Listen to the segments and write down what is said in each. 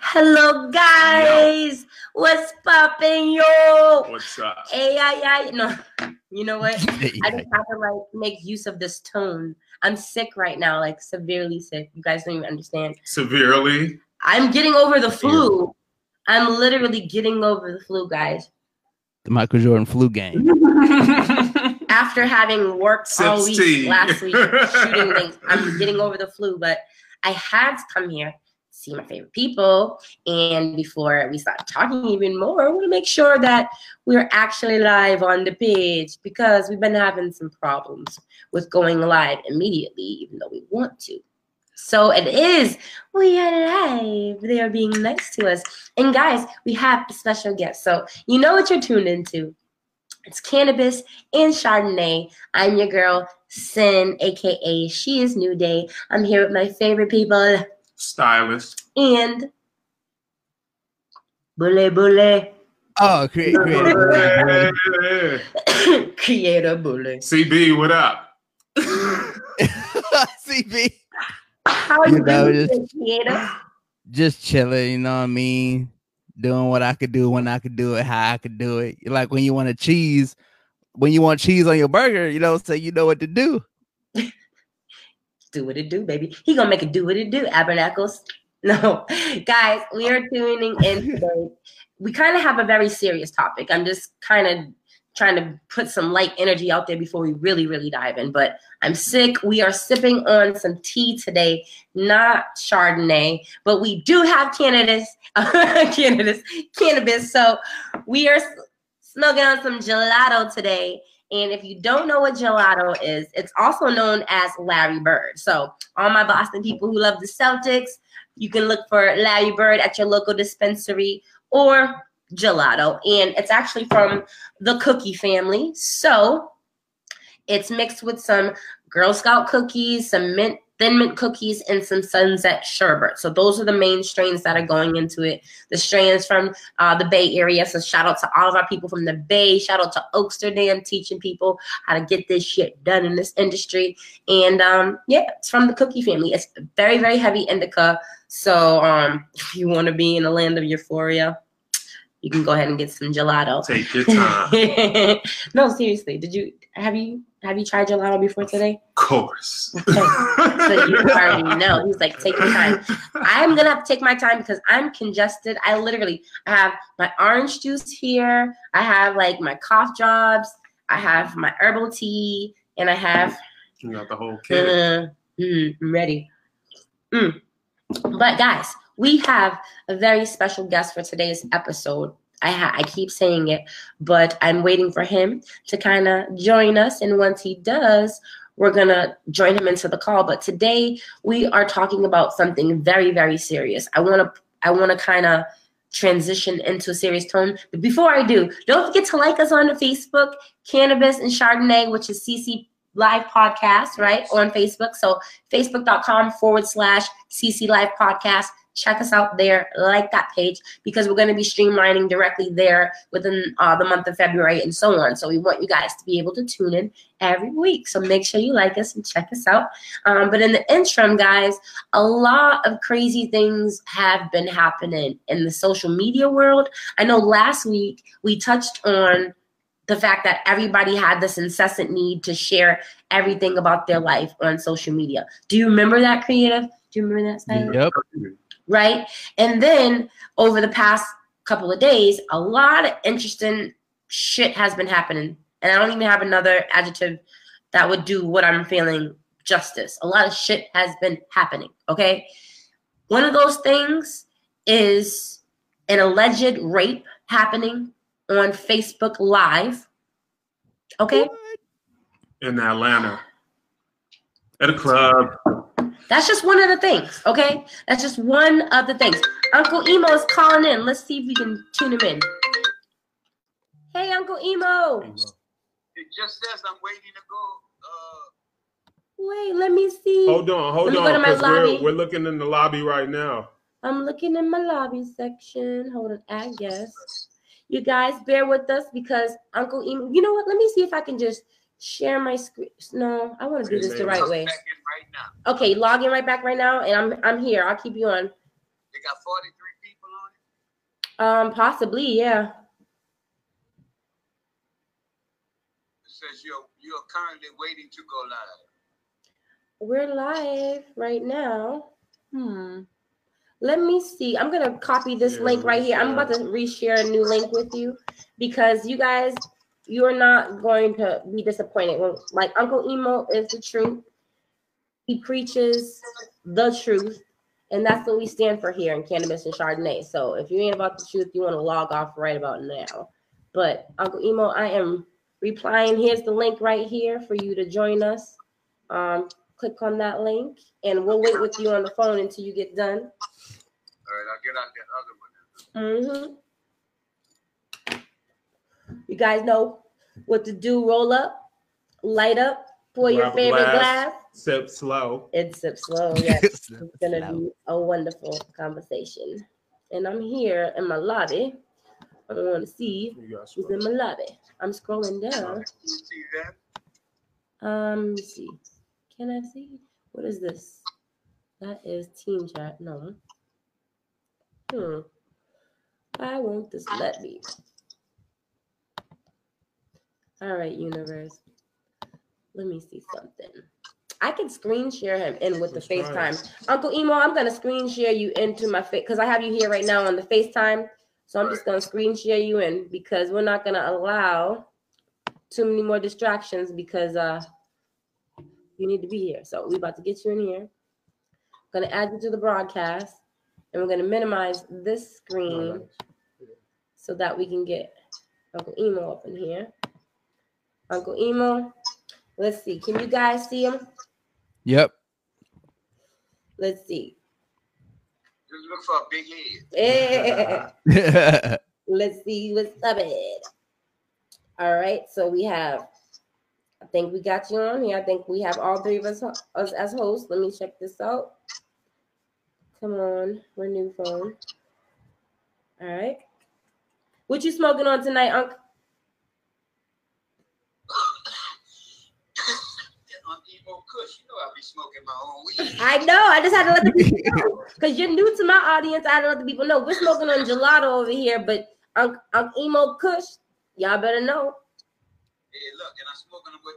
Hello, guys. Yo. What's poppin', yo? What's up? Hey, I, I, no, you know what? I just have to like make use of this tone. I'm sick right now, like severely sick. You guys don't even understand. Severely? I'm getting over the flu. I'm literally getting over the flu, guys. The Michael Jordan flu game. After having worked all week last week shooting things, I'm getting over the flu, but I had to come here see my favorite people. And before we start talking even more, to make sure that we're actually live on the page because we've been having some problems with going live immediately, even though we want to. So it is. We are live. They are being nice to us. And guys, we have a special guest. So you know what you're tuned into. It's cannabis and Chardonnay. I'm your girl, Sin, aka She is New Day. I'm here with my favorite people, Stylist. And Bule Bule. Oh, create, creator. creator Bule. CB, what up? CB. How you, you know, just, creator? Just chilling, you know what I mean? Doing what I could do when I could do it, how I could do it. Like when you want a cheese, when you want cheese on your burger, you know, say you know what to do do what it do, baby. He gonna make it do what it do, Abernacles. No, guys, we are tuning in today. We kind of have a very serious topic. I'm just kind of trying to put some light energy out there before we really, really dive in. But I'm sick. We are sipping on some tea today, not Chardonnay, but we do have cannabis, cannabis, cannabis. So we are snugging on some gelato today. And if you don't know what gelato is, it's also known as Larry Bird. So, all my Boston people who love the Celtics, you can look for Larry Bird at your local dispensary or gelato. And it's actually from the cookie family. So, it's mixed with some Girl Scout cookies, some mint thin mint cookies, and some sunset sherbet. So those are the main strains that are going into it. The strains from uh, the Bay Area. So shout out to all of our people from the Bay. Shout out to Oaksterdam teaching people how to get this shit done in this industry. And um, yeah, it's from the cookie family. It's very, very heavy indica. So um, if you want to be in the land of euphoria, you can go ahead and get some gelato. Take your time. no, seriously. Did you have you have you tried gelato before today? Of course. Okay. so you already know. He's like, take your time. I'm gonna have to take my time because I'm congested. I literally I have my orange juice here. I have like my cough drops. I have my herbal tea, and I have. You got the whole kit. Uh, mm, I'm ready. Mm. But guys, we have a very special guest for today's episode. I ha- I keep saying it, but I'm waiting for him to kind of join us. And once he does, we're gonna join him into the call. But today we are talking about something very, very serious. I wanna I wanna kind of transition into a serious tone. But before I do, don't forget to like us on the Facebook, Cannabis and Chardonnay, which is CC Live Podcast, right? On Facebook. So facebook.com forward slash CC Live Podcast check us out there, like that page, because we're going to be streamlining directly there within uh, the month of February and so on. So we want you guys to be able to tune in every week. So make sure you like us and check us out. Um, but in the interim, guys, a lot of crazy things have been happening in the social media world. I know last week we touched on the fact that everybody had this incessant need to share everything about their life on social media. Do you remember that creative? Do you remember that? Style? Yep right? And then over the past couple of days, a lot of interesting shit has been happening. And I don't even have another adjective that would do what I'm feeling justice. A lot of shit has been happening, okay? One of those things is an alleged rape happening on Facebook Live. Okay? In Atlanta. At a club. That's just one of the things, okay? That's just one of the things. Uncle Emo is calling in. Let's see if we can tune him in. Hey, Uncle Emo. It just says I'm waiting to go. Uh... Wait, let me see. Hold on, hold on. Go to we're, we're looking in the lobby right now. I'm looking in my lobby section. Hold on, I guess. You guys bear with us because Uncle Emo. You know what? Let me see if I can just share my screen. No, I want to do this the right way. Right okay, log in right back right now, and I'm I'm here. I'll keep you on. They got 43 people on it? Um, possibly, yeah. It says you're you're currently waiting to go live. We're live right now. Hmm. Let me see. I'm gonna copy this Yeah, link right here. I'm about to reshare a new link with you because you guys, you're not going to be disappointed. When, like Uncle Emo is the truth. He preaches the truth, and that's what we stand for here in Cannabis and Chardonnay. So if you ain't about the truth, you want to log off right about now. But Uncle Emo, I am replying. Here's the link right here for you to join us. Um, click on that link, and we'll wait with you on the phone until you get done. All right, I'll get out that other one. hmm You guys know what to do. Roll up, light up, pour your favorite glass. glass. Sip slow. and sip slow. Yes, it's gonna be a wonderful conversation. And I'm here in my lobby. I want to see who's in my lobby. I'm scrolling down. You see that? Um, let me see. Can I see? What is this? That is Team Chat. No. Hmm. Why won't this let me? All right, universe. Let me see something. I can screen share him in with the. FaceTime. Uncle Emo, I'm gonna screen share you into my face because I have you here right now on the FaceTime. So I'm just gonna screen share you in because we're not gonna allow too many more distractions because uh you need to be here. So we about to get you in here. I'm Gonna add you to the broadcast, and we're gonna minimize this screen so that we can get Uncle Emo up in here. Uncle Emo, let's see. Can you guys see him? Yep. Let's see. Just look for a big head. Eh, let's see what's up. It. All right. So we have. I think we got you on here. I think we have all three of us, us as hosts. Let me check this out. Come on, renew phone. All right. What you smoking on tonight, Unc? On Emo Kush, you know I be smoking my own weed. I know. I just had to let the people know because you're new to my audience. I had to let the people know we're smoking on gelato over here, but Unc, Unc Emo Kush, y'all better know. Hey, look, and I'm smoking them with,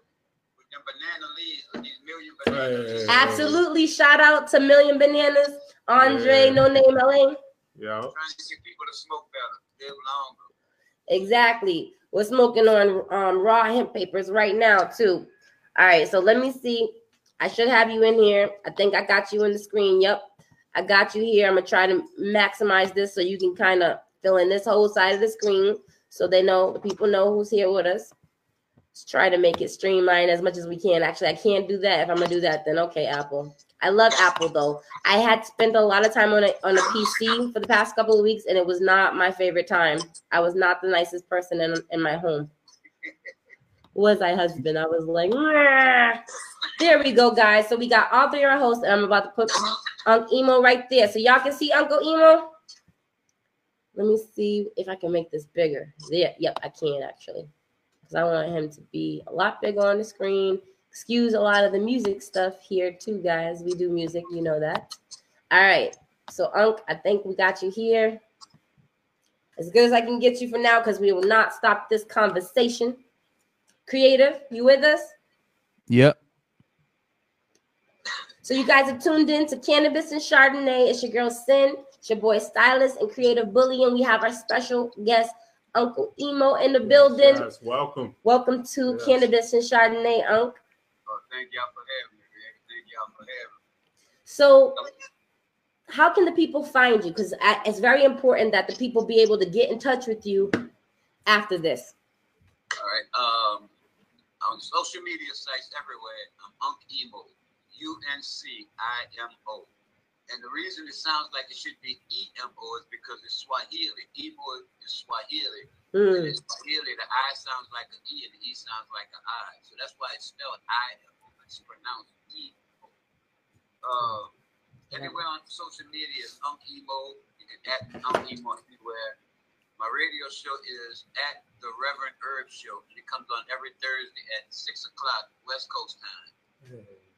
with them banana leaves, with these million bananas. Hey. Absolutely. Shout out to Million Bananas, Andre, Yeah. No Name LA. Yeah. Trying to get people to smoke better, live longer. Exactly. We're smoking on um, raw hemp papers right now, too. All right. So let me see. I should have you in here. I think I got you in the screen. Yep. I got you here. I'm going to try to maximize this so you can kind of fill in this whole side of the screen so they know, the people know who's here with us. Let's try to make it streamlined as much as we can. Actually, I can't do that. If I'm going to do that, then okay, Apple. I love Apple though. I had spent a lot of time on a on a PC for the past couple of weeks, and it was not my favorite time. I was not the nicest person in in my home. Was I husband? I was like, there we go, guys. So we got all three of our hosts, and I'm about to put Uncle Emo right there, so y'all can see Uncle Emo. Let me see if I can make this bigger. Yeah, yep, I can actually, because I want him to be a lot bigger on the screen excuse a lot of the music stuff here too, guys. We do music, you know that. All right. So, Unc, I think we got you here. As good as I can get you for now, because we will not stop this conversation. Creative, you with us? Yep. So you guys have tuned in to Cannabis and Chardonnay. It's your girl Sin, it's your boy Stylist and Creative Bully, and we have our special guest, Uncle Emo, in the building. Yes, welcome. Welcome to Yes. Cannabis and Chardonnay, Unc. Oh, thank y'all for having me. Thank y'all for having me. So, how can the people find you? Because it's very important that the people be able to get in touch with you after this. All right. Um, on social media sites everywhere, I'm Unc Emo, U N C I M O. And the reason it sounds like it should be E M O is because it's Swahili. Emo is Swahili. And Mm, in Swahili, the I sounds like an E and the E sounds like an I. So that's why it's spelled I M O. It's pronounced E. Uh, anywhere on social media is Unc Emo. You can at Unc Emo anywhere. My radio show is at the Reverend Herb Show. and It comes on every Thursday at six o'clock West Coast time,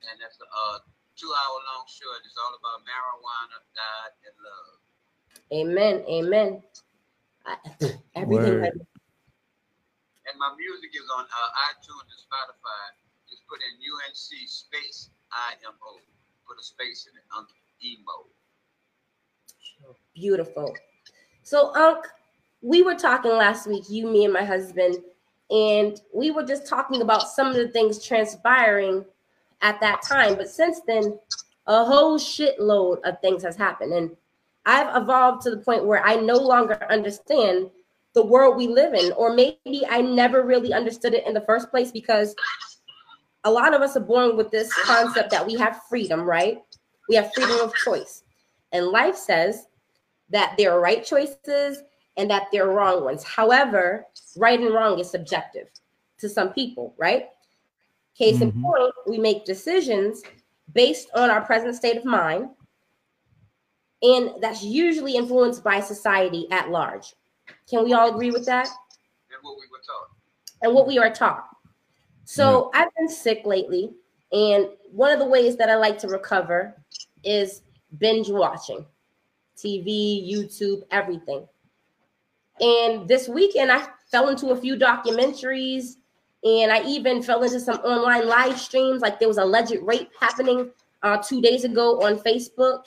and that's a uh, two-hour-long show. and It's all about marijuana, God, and love. amen. Amen. everything. And my music is on uh, iTunes and Spotify. Just put in UNC space IMO. Put a space in it. Uncle emo. Beautiful. So, Unc, we were talking last week, you, me, and my husband, and we were just talking about some of the things transpiring at that time. But since then, a whole shitload of things has happened. And I've evolved to the point where I no longer understand the world we live in, or maybe I never really understood it in the first place because a lot of us are born with this concept that we have freedom, right? We have freedom of choice. And life says that there are right choices and that they're wrong ones. However, right and wrong is subjective to some people, right? Case mm-hmm. in point, we make decisions based on our present state of mind, and that's usually influenced by society at large. Can we all agree with that? And what we were taught. And what we are taught. So yeah. I've been sick lately, and one of the ways that I like to recover is binge watching TV, YouTube, everything. And this weekend, I fell into a few documentaries and I even fell into some online live streams. Like there was alleged rape happening uh, two days ago on Facebook.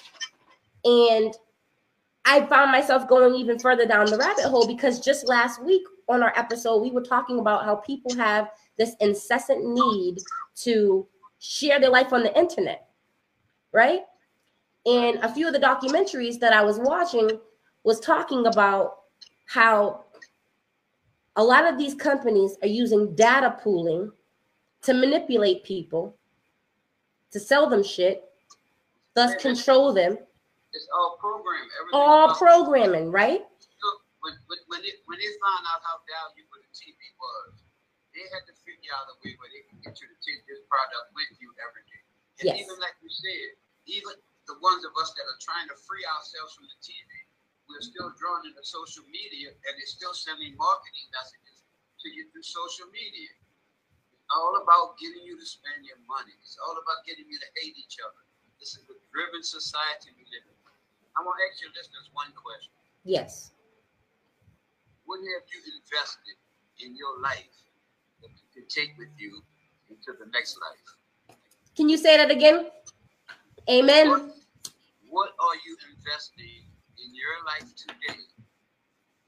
And I found myself going even further down the rabbit hole because just last week on our episode, we were talking about how people have this incessant need to share their life on the internet, right? And a few of the documentaries that I was watching was talking about how a lot of these companies are using data pooling to manipulate people, to sell them shit, thus control them. It's all programming. All programming, right? When, when, when, it, when they found out how valuable the TV was, they had to figure out a way where they can get you to take this product with you every day. And yes. even like you said, even the ones of us that are trying to free ourselves from the TV, we're still drawn into social media and they're still sending marketing messages to you through social media. It's all about getting you to spend your money. It's all about getting you to hate each other. This is the driven society we live in. I want to ask your listeners one question. Yes. What have you invested in your life that you can take with you into the next life? Can you say that again? Amen. What, what are you investing in your life today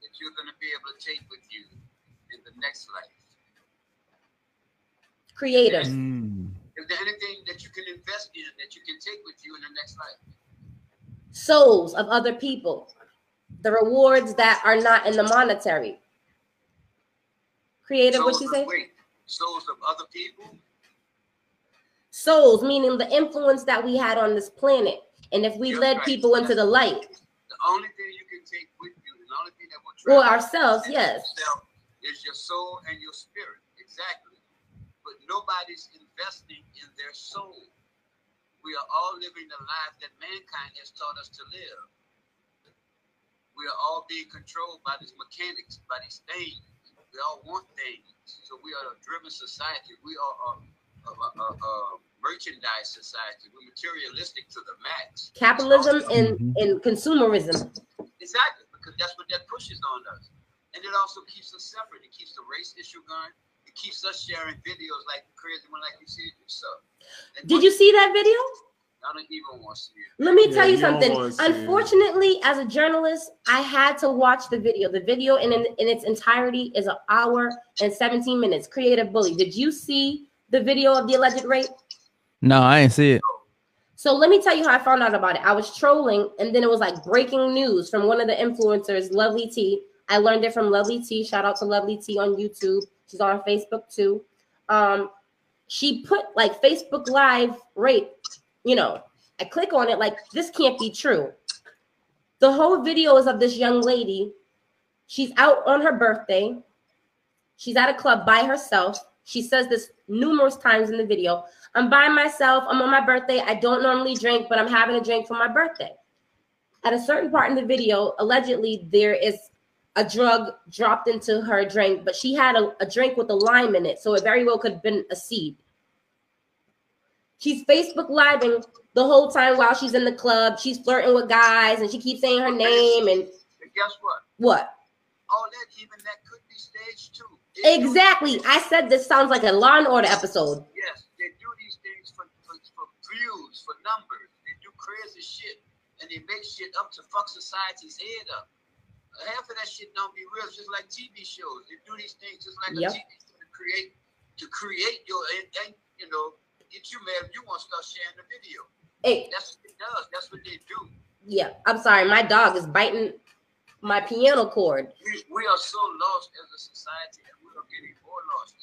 that you're going to be able to take with you in the next life? Creative. Mm. Is there anything that you can invest in that you can take with you in the next life? Souls of other people. The rewards that are not in the monetary. Creative, what you say? Wait, souls of other people? souls, meaning the influence that we had on this planet. And if we You're led right. people into the light. The only thing you can take with you, the only thing that will well, ourselves, yes. Is your soul and your spirit. Exactly. But nobody's investing in their soul. We are all living the life that mankind has taught us to live. We are all being controlled by these mechanics, by these things. We all want things. So we are a driven society. We are a, a, a, a merchandise society. We're materialistic to the max. Capitalism and, mm-hmm. and consumerism. Exactly, because that's what that pushes on us. And it also keeps us separate. It keeps the race issue going. It keeps us sharing videos like crazy one like you see yourself. And Did you see that video? I don't even want to see it. Let me yeah, tell you, you something. Unfortunately, as a journalist, I had to watch the video. The video in, in, in its entirety is an hour and 17 minutes. Creative bully. Did you see the video of the alleged rape? No, I didn't see it. So let me tell you how I found out about it. I was trolling, and then it was like breaking news from one of the influencers, Lovely T. I learned it from Lovely T. Shout out to Lovely T on YouTube. She's on Facebook too. Um, she put like Facebook Live rape. You know, I click on it like this can't be true. The whole video is of this young lady. She's out on her birthday. She's at a club by herself. She says this numerous times in the video. I'm by myself. I'm on my birthday. I don't normally drink, but I'm having a drink for my birthday. At a certain part in the video, allegedly, there is a drug dropped into her drink, but she had a, a drink with a lime in it. So it very well could have been a seed. She's Facebook living the whole time while she's in the club. She's flirting with guys and she keeps saying her name. And guess what? What? all that, even that exactly. I said this sounds like a Law and Order episode. Yes, they do these things for, for, for views, for numbers. They do crazy shit, and they make shit up to fuck society's head up. Half of that shit don't be real, It's just like TV shows. They do these things just like yep. a TV show to create to create your and, and you know get you mad. You want to start sharing the video. Hey, that's what it does. That's what they do. Yeah, I'm sorry. My dog is biting my piano cord. We, we are so lost as a society, and we are getting more lost.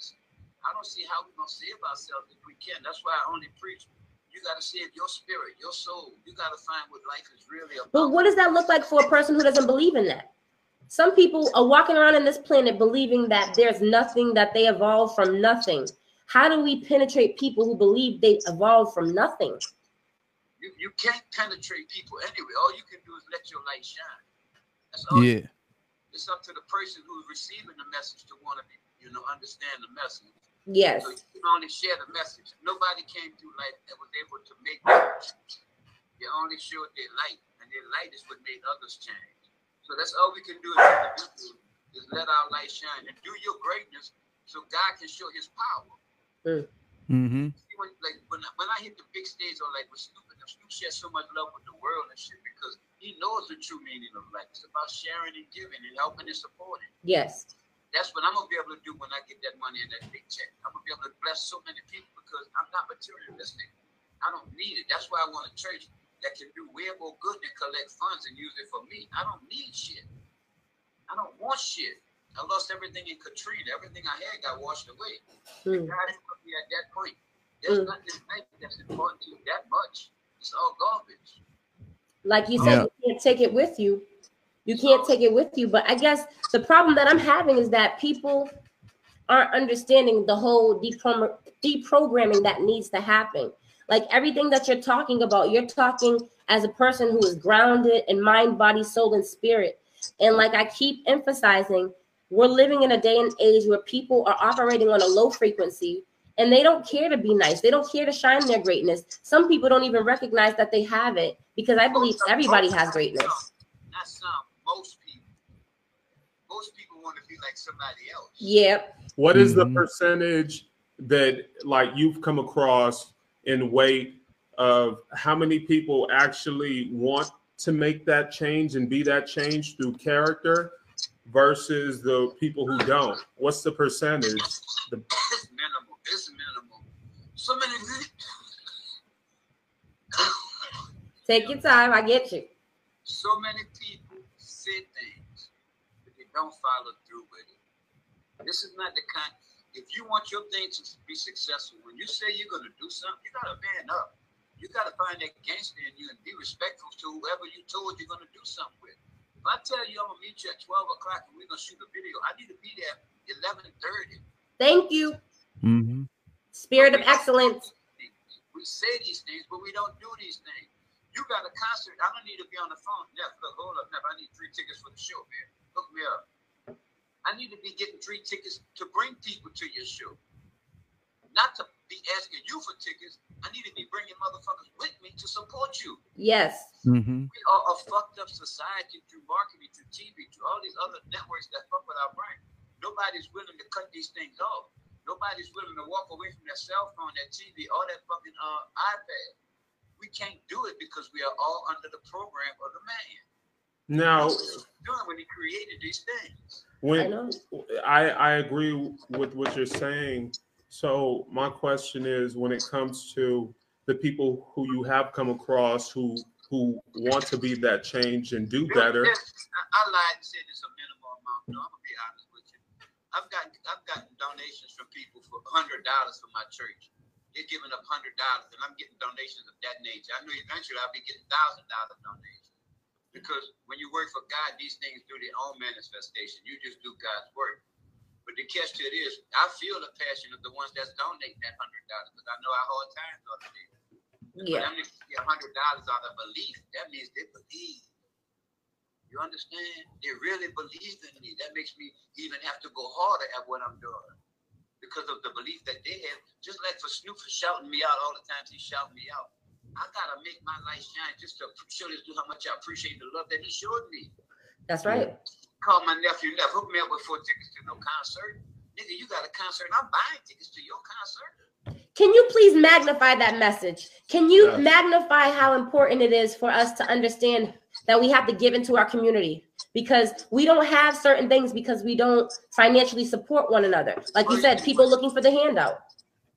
I don't see how we're gonna save ourselves if we can. That's why I only preach. You got to save your spirit, your soul. You got to find what life is really about. But what does that look like for a person who doesn't believe in that? Some people are walking around in this planet believing that there's nothing that they evolved from nothing. How do we penetrate people who believe they evolved from nothing? You, you can't penetrate people anyway. All you can do is let your light shine. That's all. Yeah. It's up to the person who's receiving the message to want to be, you know, understand the message. Yes. So you can only share the message. Nobody came through life that was able to make that They only showed their light, and their light is what made others change. So that's all we can do as is let our light shine and do your greatness so God can show his power. Mm. Mm-hmm. When, like when I, when I hit the big stage or like with Snoop, and Snoop shares so much love with the world and shit because he knows the true meaning of life. It's about sharing and giving and helping and supporting. Yes. That's what I'm gonna be able to do when I get that money and that big check. I'm gonna be able to bless so many people because I'm not materialistic. I don't need it. That's why I want a church that can do way more good than collect funds and use it for me. I don't need shit. I don't want shit. I lost everything in Katrina. Everything I had got washed away. Mm. God put me at that point. There's mm. nothing that's important to you that much. It's all garbage. Like you said, yeah. you can't take it with you. You can't take it with you. But I guess the problem that I'm having is that people aren't understanding the whole deprogramming that needs to happen. Like everything that you're talking about, you're talking as a person who is grounded in mind, body, soul, and spirit. And like I keep emphasizing, we're living in a day and age where people are operating on a low frequency and they don't care to be nice. They don't care to shine their greatness. Some people don't even recognize that they have it because I believe everybody has greatness. Not some, most people. Most people want to be like somebody else. Yep. What is the mm-hmm. percentage that like you've come across in weight of how many people actually want to make that change and be that change through character versus the people who don't? What's the percentage? The- it's minimal. It's minimal. So many. Take your time. I get you. So many people say things, but they don't follow through with it. This is not the kind. If you want your thing to be successful, when you say you're going to do something, you got to man up. You got to find that gangster in you and be respectful to whoever you told you're going to do something with. If I tell you I'm gonna meet you at 12 o'clock and we're gonna shoot a video, I need to be there 11:30. Thank you. Mm-hmm. Spirit of excellence. We say these things, but we don't do these things. You got a concert. I don't need to be on the phone. Neff, look, hold up, Neff. I need three tickets for the show, man. Look me up. I need to be getting three tickets to bring people to your show. Not to be asking you for tickets. I need to be bringing motherfuckers with me to support you. Yes. Mm-hmm. We are a fucked up society through marketing, through TV, through all these other networks that fuck with our brain. Nobody's willing to cut these things off. Nobody's willing to walk away from their cell phone, their TV, all that fucking uh, iPad. We can't do it because we are all under the program of the man. Now, doing when he created these things. When I, I, I agree with what you're saying, so my question is, when it comes to the people who you have come across who who want to be that change and do better. I, I lied and said it's a minimal amount. No, I'm gonna be honest with you. I've got I've gotten donations from people for hundred dollars for my church. They're giving up hundred dollars, and I'm getting donations of that nature. I know eventually I'll be getting thousand dollar donations because when you work for God, these things do their own manifestation. You just do God's work. But the catch to it is, I feel the passion of the ones that's donating that hundred dollars because I know how hard times are today. Yeah. But get hundred dollars out of belief. That means they believe. You understand? They really believe in me. That makes me even have to go harder at what I'm doing because of the belief that they have. Just like for Snoop for shouting me out all the times he shouting me out. I gotta make my light shine just to show this dude how much I appreciate the love that he showed me. That's right. called my nephew, left, hooked me up with four tickets to no concert. Nigga, you got a concert. I'm buying tickets to your concert. Can you please magnify that message? Can you Yes. magnify how important it is for us to understand that we have to give into our community? Because we don't have certain things because we don't financially support one another. Like you said, people looking for the handout.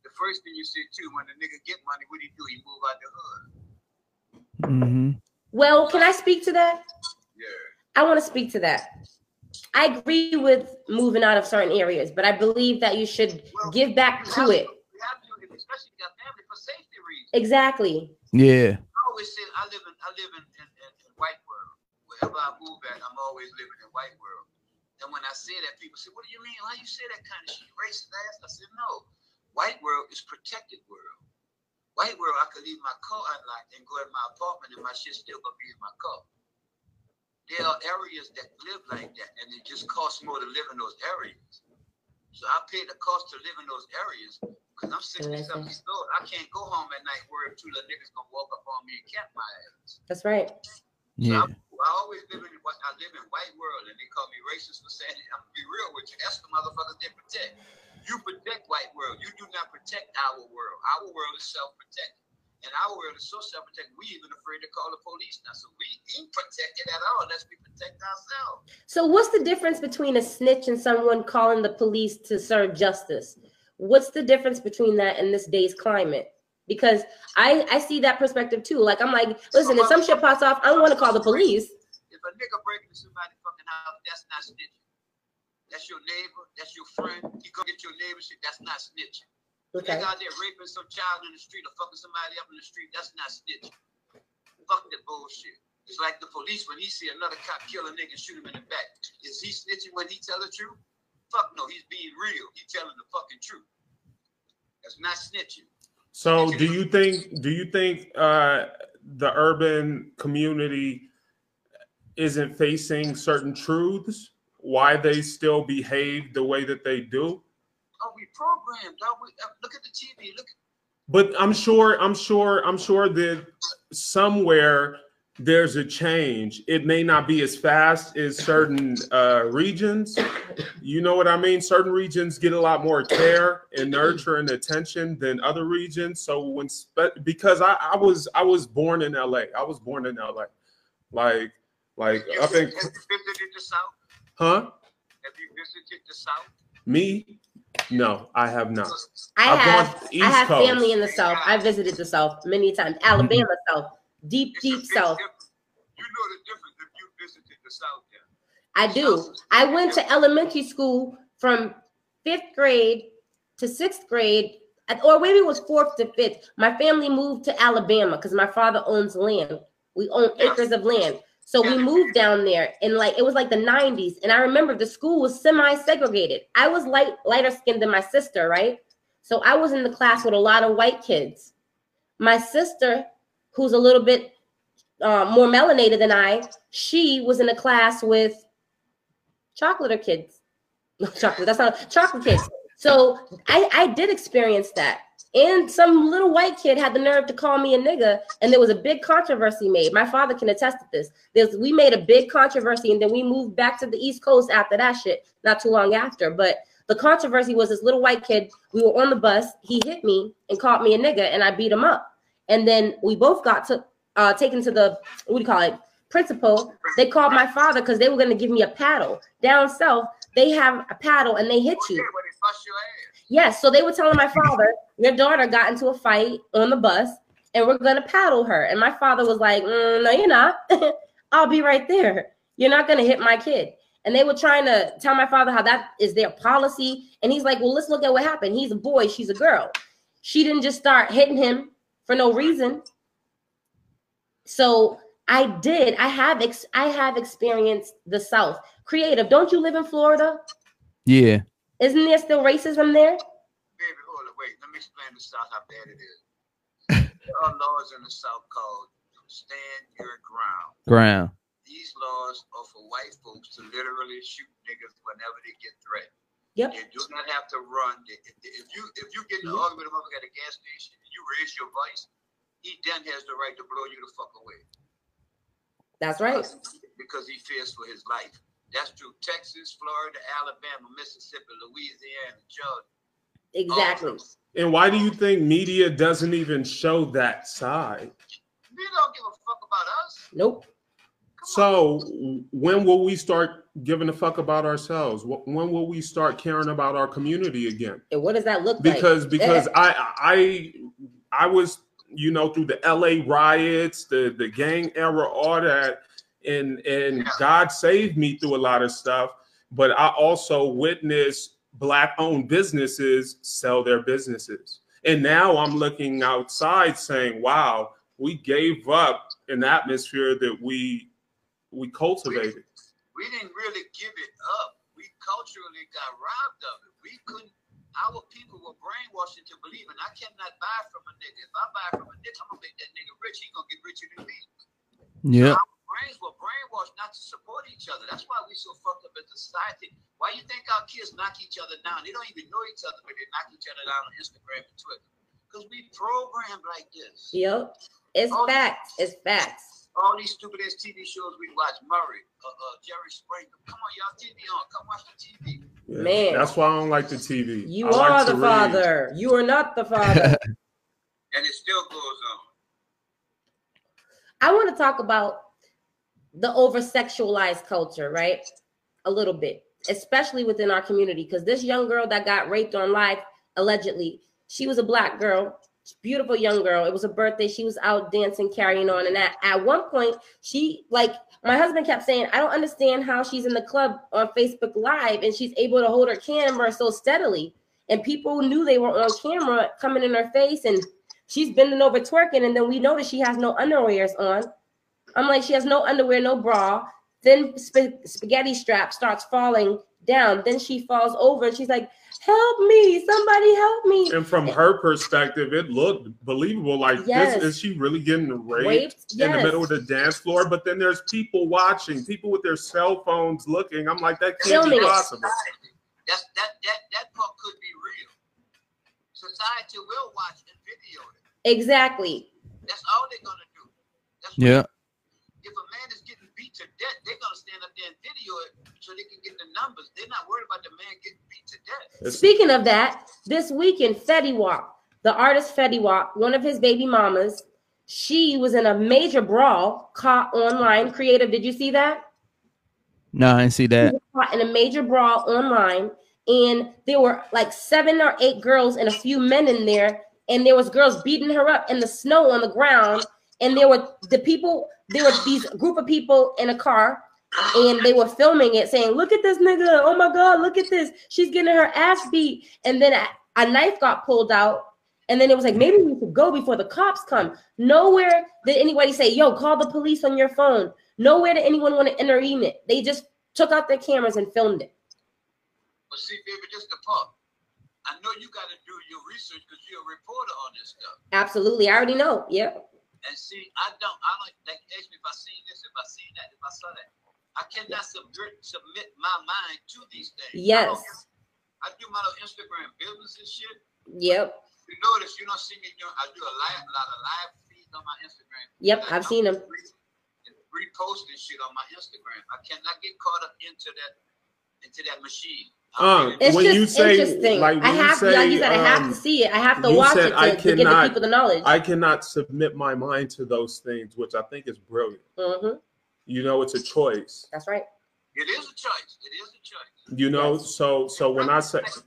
The first thing you said too, when the nigga get money, what he do? He move out the hood. Mm-hmm. Well, can I speak to that? Yeah. I want to speak to that. I agree with moving out of certain areas, but I believe that you should give back You to have it. You have to, especially if you got family for safety reasons. Exactly. Yeah. I always say I live in I live in. Wherever I move at, I'm always living in white world. And when I say that, people say, "What do you mean? Why you say that kind of shit? Racist ass?" I said, "No, white world is protected world. White world, I could leave my car unlocked and go in my apartment, and my shit still gonna be in my car. There are areas that live like that, and it just costs more to live in those areas. So I pay the cost to live in those areas because I'm 60 something years old. I can't go home at night worried two little niggas gonna walk up on me and cap my ass. That's right. Yeah. I always live in what I live in white world, and they call me racist for saying it. I'm gonna be real with you. That's the motherfuckers they protect. You protect white world. You do not protect our world. Our world is self-protected. And our world is so self-protected, we even afraid to call the police now. So we ain't protected at all unless we protect ourselves. So, what's the difference between a snitch and someone calling the police to serve justice? What's the difference between that and this day's climate? Because I I see that perspective too. Like I'm like, listen, if some shit pops off, I don't want to call the police. If a nigga break into somebody's fucking house, that's not snitching. That's your neighbor, that's your friend. You go get your neighbor shit, that's not snitching. Okay. Nigga out there raping some child in the street or fucking somebody up in the street, that's not snitching. Fuck that bullshit. It's like the police when he see another cop kill a nigga and shoot him in the back. Is he snitching when he tell the truth? Fuck no, he's being real. He telling the fucking truth. That's not snitching. So do you think do you think uh the urban community isn't facing certain truths why they still behave the way that they do? Oh, we programmed. dog. We, uh, look at the TV. Look. But I'm sure I'm sure I'm sure that somewhere there's a change. It may not be as fast as certain uh, regions. You know what I mean? Certain regions get a lot more care and nurture and attention than other regions. So when spe- because I, I was I was born in LA. I was born in LA. Like like You, up in have you visited the South? huh? Have you visited the South? Me? No, I have not. I I've have gone I East have Coast. family in the South. I visited the South many times. Alabama South, deep It's deep South. You know the difference if you visited the South then. I do. I went to elementary school from fifth grade to sixth grade, or maybe it was fourth to fifth. My family moved to Alabama because my father owns land. We own acres of land. So we moved down there and like it was like the 90s. And I remember the school was semi-segregated. I was light lighter skinned than my sister, right? So I was in the class with a lot of white kids. My sister, who's a little bit uh, more melanated than I, she was in a class with chocolate kids. No chocolate. That's not chocolate kids. So I I did experience that. And some little white kid had the nerve to call me a nigga, and there was a big controversy made. My father can attest to this. There's we made a big controversy, and then we moved back to the East Coast after that shit, not too long after. But the controversy was this little white kid. We were on the bus. He hit me and called me a nigga, and I beat him up. And then we both got to uh, taken to the what do you call it principal. They called my father because they were going to give me a paddle. Down south, they have a paddle and they hit you. Yes, so they were telling my father, your daughter got into a fight on the bus, and we're gonna paddle her. And my father was like, "Mm, "No, you're not. I'll be right there. You're not gonna hit my kid." And they were trying to tell my father how that is their policy, and he's like, "Well, let's look at what happened. He's a boy, she's a girl. She didn't just start hitting him for no reason." So I did. I have ex- I have experienced the South. Creative. Don't you live in Florida? Yeah. Isn't there still racism there? Baby, hold it. Wait, let me explain the South how bad it is. there are laws in the South called stand your ground. Ground. These laws are for white folks to literally shoot niggas whenever they get threatened. Yep. They do not have to run. If, if you if you get in an argument with a motherfucker at a gas station and you raise your voice, he then has the right to blow you the fuck away That's right. because he fears for his life. That's true. Texas, Florida, Alabama, Mississippi, Louisiana, Georgia. Exactly. All- And why do you think media doesn't even show that side? They don't give a fuck about us. Nope. So when will we start giving a fuck about ourselves? When will we start caring about our community again? And what does that look Because like? because because I I I was you know through the LA riots, the the gang era, all that, and and Yeah. God saved me through a lot of stuff. But I also witnessed black owned businesses sell their businesses, and now I'm looking outside saying, "Wow, we gave up an atmosphere that we we cultivated." we didn't really give it up. We culturally got robbed of it. We couldn't. Our people were brainwashed into believing I cannot buy from a nigga. If I buy from a nigga, I'm gonna make that nigga rich. He gonna get richer than me. Yeah. Our brains were brainwashed not to support each other. That's why we so fucked up as a society. Why you think our kids knock each other down? They don't even know each other, but they knock each other down on Instagram and Twitter. Because we programmed like this. Yep. It's Oh, facts. It's facts. All these stupid ass TV shows we watch, Maury, uh, uh, Jerry Springer. Come on, y'all, TV on. Come watch the TV. Yeah, Man. that's why I don't like the TV. You I are to the read. father. You are not the father. And it still goes on. I want to talk about the over sexualized culture, right? A little bit, especially within our community. Because this young girl that got raped on live, allegedly, she was a black girl, beautiful young girl. It was a birthday. She was out dancing, carrying on. And at, at one point, she, like, my husband kept saying, I don't understand how she's in the club on Facebook Live and she's able to hold her camera so steadily. And people knew they were on camera coming in her face and she's bending over twerking. And then we notice she has no underwears on. I'm like, she has no underwear, no bra. Then sp- spaghetti strap starts falling down. Then she falls over and she's like, help me, somebody help me. And from her perspective, it looked believable. Like, Yes. this is she really getting raped, Raped? in the middle of the dance floor? But then there's people watching, people with their cell phones looking. I'm like, that can't Filming be it. possible. That's that that that part could be real. Society will watch and video it. Exactly. That's all they're gonna do. That's Yeah. If a man is getting beat to death, they're gonna stand up there and video it so they can get the numbers. They're not worried about the man getting beat to death. Speaking of that, this weekend, Fetty Wap, the artist Fetty Wap, one of his baby mamas, she was in a major brawl caught online. Creative, did you see that? No, I didn't see that. caught in a major brawl online and there were like seven or eight girls and a few men in there and there was girls beating her up in the snow on the ground and there were the people there were these group of people in a car and they were filming it saying look at this nigga oh my god look at this she's getting her ass beat and then a, a knife got pulled out and then it was like maybe we should go before the cops come nowhere did anybody say yo call the police on your phone nowhere did anyone want to intervene it they just took out their cameras and filmed it But see, baby, just the part. I know you gotta do your research because you're a reporter on this stuff. Absolutely. I already know. Yeah. And see, I don't, I don't like ask me if I seen this, if I seen that, if I saw that. I cannot subvert, submit my mind to these things. Yes. don't- I do my little Instagram business and shit. Yep. You notice you don't see me doing. I do a live, a lot of live feeds on my Instagram. Yep. And I've I'm seen them. reposting shit on my Instagram. I cannot get caught up into that, into that machine. Uh, It's when just you say, interesting. like, I when you have to, say, like you said, I have um, to see it. I have to watch said it I to, to get the people the knowledge. I cannot submit my mind to those things, which I think is brilliant. hmm You know, it's a choice. That's right. It is a choice. It is a choice. You know, so so when I say it's,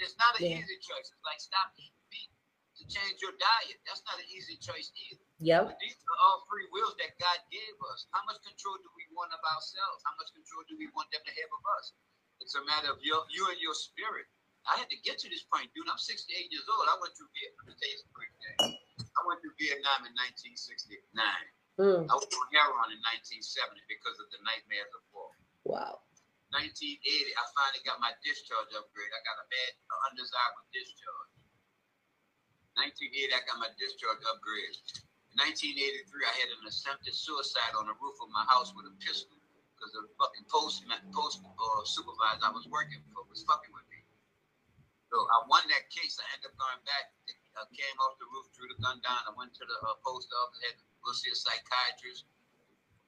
it's not an Yeah. easy choice. It's like stop eating meat to change your diet. That's not an easy choice either. Yep. But these are all free wills that God gave us. How much control do we want of ourselves? How much control do we want them to have of us? It's a matter of your, you and your spirit. I had to get to this point, dude. I'm 68 years old. I went through Vietnam. Let me tell you some quick thing. I went through Vietnam in 1969. Mm. I was on heroin in 1970 because of the nightmares of war. Wow. 1980, I finally got my discharge upgrade. I got a bad, undesirable discharge. 1980, I got my discharge upgrade. In 1983, I had an attempted suicide on the roof of my house with a pistol because the fucking post post uh, supervisor I was working for was fucking with me. So I won that case. I ended up going back. I came off the roof, drew the gun down. I went to the uh, post office, had to go see a psychiatrist.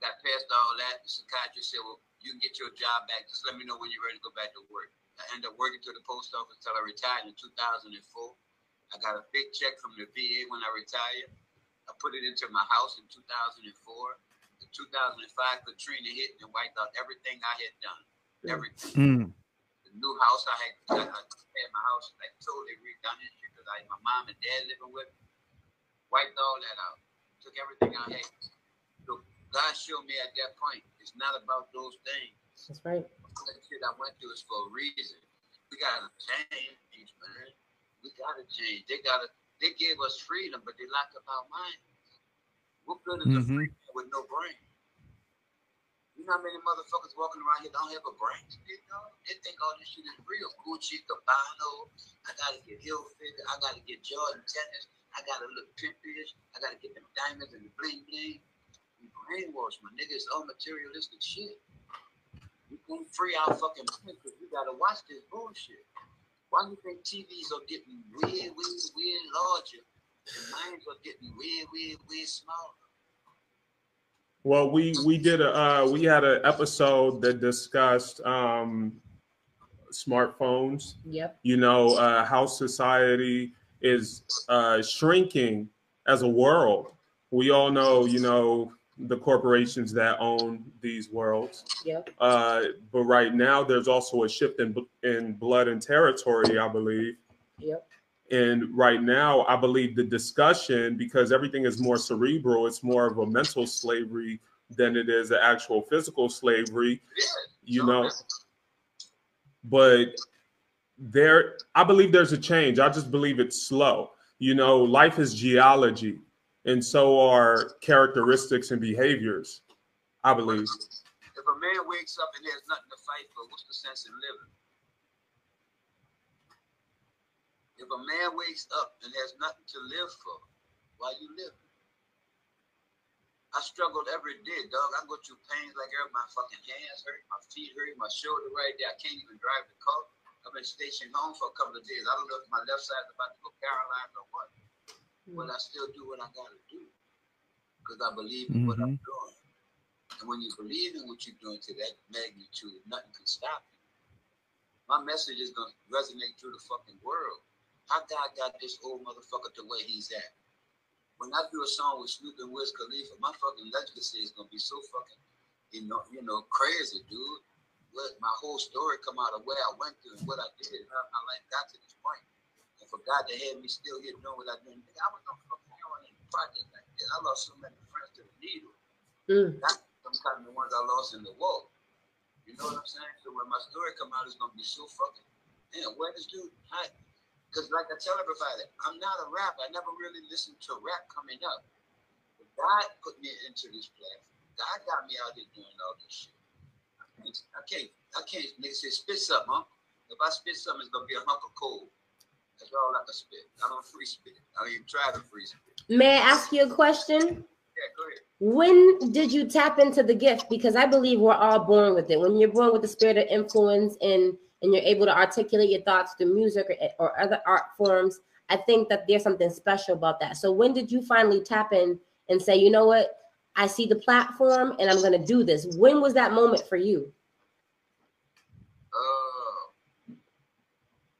Got past all that. The psychiatrist said, "Well, You can get your job back. Just let me know when you're ready to go back to work. I ended up working to the post office until I retired in 2004. I got a big check from the VA when I retired. I put it into my house in 2004. In 2005, Katrina hit and wiped out everything I had done. Everything. Mm. The new house I had, I had my house like totally redone it because I my mom and dad living with me. Wiped all that out. Took everything I had. So God showed me at that point, it's not about those things. That's right. That shit I went through is for a reason. We gotta change, man. We gotta change. They gotta. They gave us freedom, but they locked up our minds. What good is a Mhm. free man with no brain? You know how many motherfuckers walking around here don't have a brain? You know, they think all this shit is real. Gucci, Cabano. I gotta get heel figure. I gotta get Jordan tennis. I gotta look pimpish. I gotta get them diamonds and the bling bling. We brainwash my nigga. It's all materialistic shit. We can't free our fucking mind because we gotta watch this bullshit. Why do you think TVs are getting weird, weird, weird larger? And minds are getting weird, weird, weird smaller. Well, we we did a uh, we had an episode that discussed um, smartphones. Yep. You know uh, how society is uh, shrinking as a world. We all know, you know, the corporations that own these worlds. Yep. Uh, but right now, there's also a shift in in blood and territory, I believe. Yep. And right now, I believe the discussion, because everything is more cerebral, it's more of a mental slavery than it is an actual physical slavery, you know. But there, I believe there's a change. I just believe it's slow. You know, life is geology, and so are characteristics and behaviors. I believe. If a man wakes up and there's nothing to fight for, what's the sense in living? If a man wakes up and has nothing to live for, why you living? I struggled every day, dog. I go through pains like every, my fucking hands hurt, my feet hurt, my shoulder right there. I can't even drive the car. I've been stationed home for a couple of days. I don't know if my left side is about to go paralyzed or what. But hmm. I still do what I gotta do. Because I believe in what I'm mm-hmm. doing. And when you believe in what you're doing to that magnitude, nothing can stop you. My message is gonna resonate through the fucking world. How God got this old motherfucker to where he's at. When I do a song with Snoop and Wiz Khalifa, my fucking legacy is gonna be so fucking, you know, you know, crazy, dude. What my whole story come out of where I went through and what I did and how my life got to this point. And for God to have me still here doing what I nigga, I was no fucking in the project like this. I lost so many friends to the needle. Mm. That's some kind of the ones I lost in the war. You know what I'm saying? So when my story come out, it's gonna be so fucking damn. Where this dude? Hi, because like I tell everybody, I'm not a rapper. I never really listened to rap coming up. But God put me into this platform. God got me out here doing all this shit. I can't. I can't. Nigga say spit something, huh? If I spit something, it's gonna be a hunk of coal. That's all I can spit. I don't free spit. I don't even try to free spit. May I ask you a question? Yeah, go ahead. When did you tap into the gift? Because I believe we're all born with it. When you're born with the spirit of influence and and you're able to articulate your thoughts through music or, or other art forms, I think that there's something special about that. So when did you finally tap in and say, you know what? I see the platform and I'm going to do this. When was that moment for you? Uh,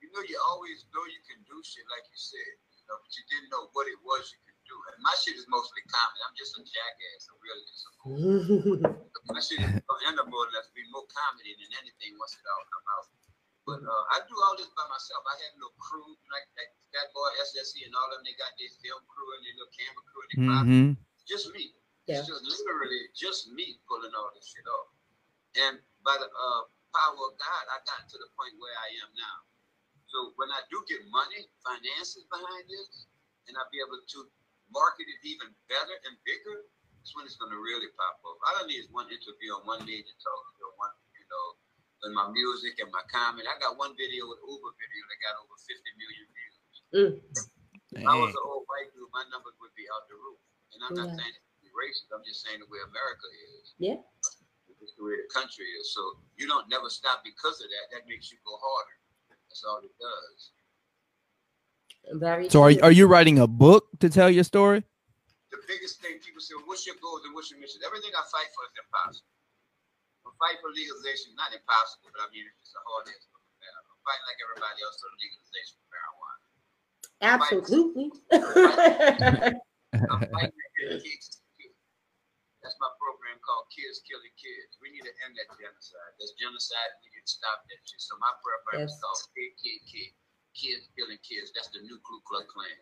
you know, you always know you can do shit like you said, you know, but you didn't know what it was you could do. And my shit is mostly comedy. I'm just a jackass. I'm really just a fool. My shit is end up more or less be more comedy than anything once it all come out. But uh, I do all this by myself. I have no crew like like Fat Boy, SSE, and all of them. They got their film crew and their little camera crew. And they Mm-hmm. just me. Yeah. It's just literally just me pulling all this shit off. And by the uh, power of God, I got to the point where I am now. So when I do get money, finances behind this, and I'll be able to market it even better and bigger, that's when it's gonna really pop off. All I need is one interview on one day to talk to one, you know, and my music and my comment. I got one video with Uber video that got over 50 million views. Mm. If I was an old white dude, my numbers would be out the roof. And I'm not saying it's to be racist. I'm just saying the way America is. Yeah. It's the way the country is. So you don't never stop because of that. That makes you go harder. That's all it does. Very So are true. are you writing a book to tell your story? The biggest thing people say, what's your goals and what's your mission? Everything I fight for is impossible. I'm fighting for legalization, not impossible, but I mean it's just a hard ass. I'm fighting like everybody else for legalization of marijuana. Absolutely. I'm fighting to get kids. That's my program called Kids Killing Kids. We need to end that genocide. That's genocide. We need to stop that shit. So my program Yes. is called KKK. Kids Killing Kids. That's the new Ku Klux Klan.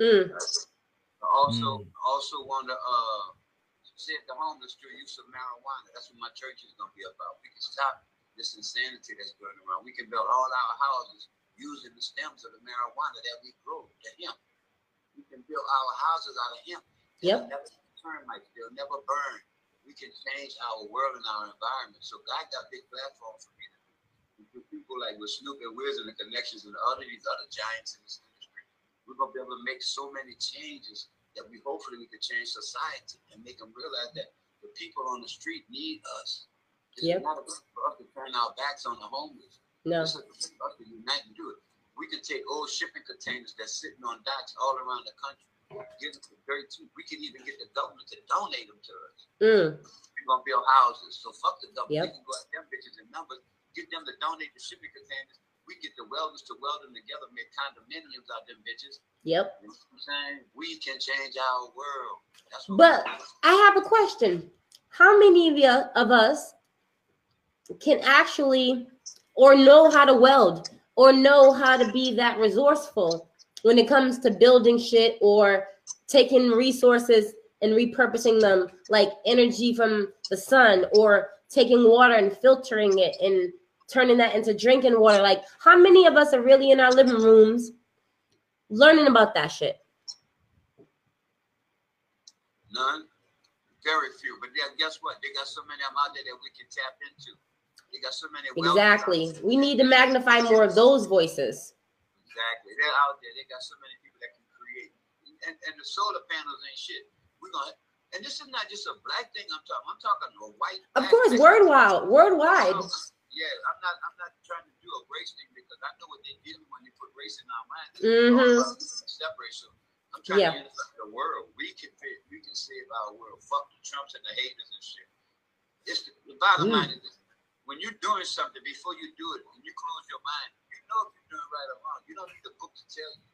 Mm, I also also want to uh see the homeless through use of marijuana. That's what my church is gonna be about. We can stop this insanity that's going around. We can build all our houses using the stems of the marijuana that we grow, the hemp. We can build our houses out of hemp. Yep. They'll never termites, they'll never burn. We can change our world and our environment. So God got big platforms for me to do. People like with Snoop and Wiz and the connections and all of these other giants in this industry, we're gonna be able to make so many changes that we hopefully we can change society and make them realize that the people on the street need us. It's Yep. not for us to turn our backs on the homeless. no. It's to us to unite and do it. We can take old shipping containers that's sitting on docks all around the country, for very cheap. We can even get the government to donate them to us. Mm, We're gonna build houses. So fuck the government. Yep. We can go at them bitches in numbers, get them to donate the shipping containers. We get the welders to weld them together, make condominiums out them bitches. yep. You know I'm saying? We can change our world. But. I have a question. How many of you of us can actually or know how to weld or know how to be that resourceful when it comes to building shit or taking resources and repurposing them like energy from the sun or taking water and filtering it and turning that into drinking water like how many of us are really in our living rooms learning about that shit None. Very few. But yeah, guess what? They got so many of them out there that we can tap into. They got so many exactly we need to magnify more of those voices Exactly. They're out there. They got so many people that can create. And, and the solar panels ain't shit. We're gonna and this is not just a black thing I'm talking. I'm talking a white. Of course, worldwide, worldwide. Yeah, I'm not I'm not trying to do a race thing because I know what they did when they put race in our minds. Mm-hmm. Separate. So I'm trying Yeah. to unify the world. We can fit, we can save our world. Fuck the Trumps and the haters and shit. It's the, the bottom Mm. line is this. When you're doing something before you do it, when you close your mind, you know if you're doing right or wrong. You don't need a book to tell you.